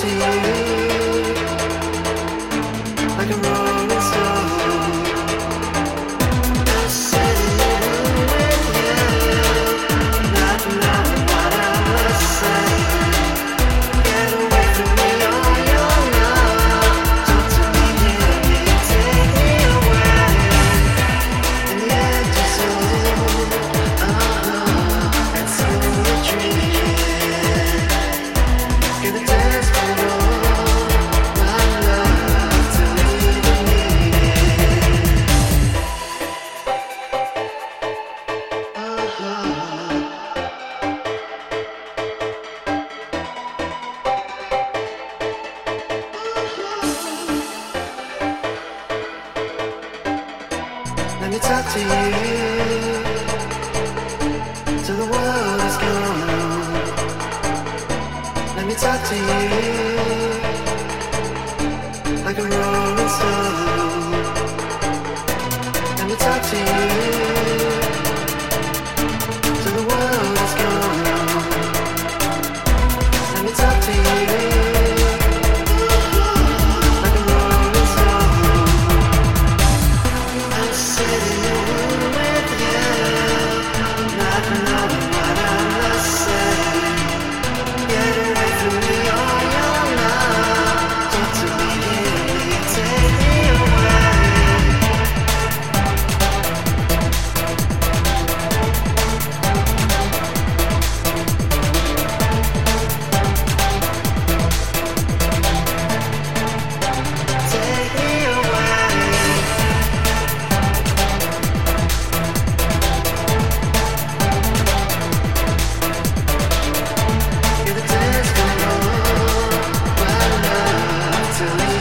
to you like a road. me talk to you till the world is gone. Let me talk to you like a rolling stone. Let me talk to you.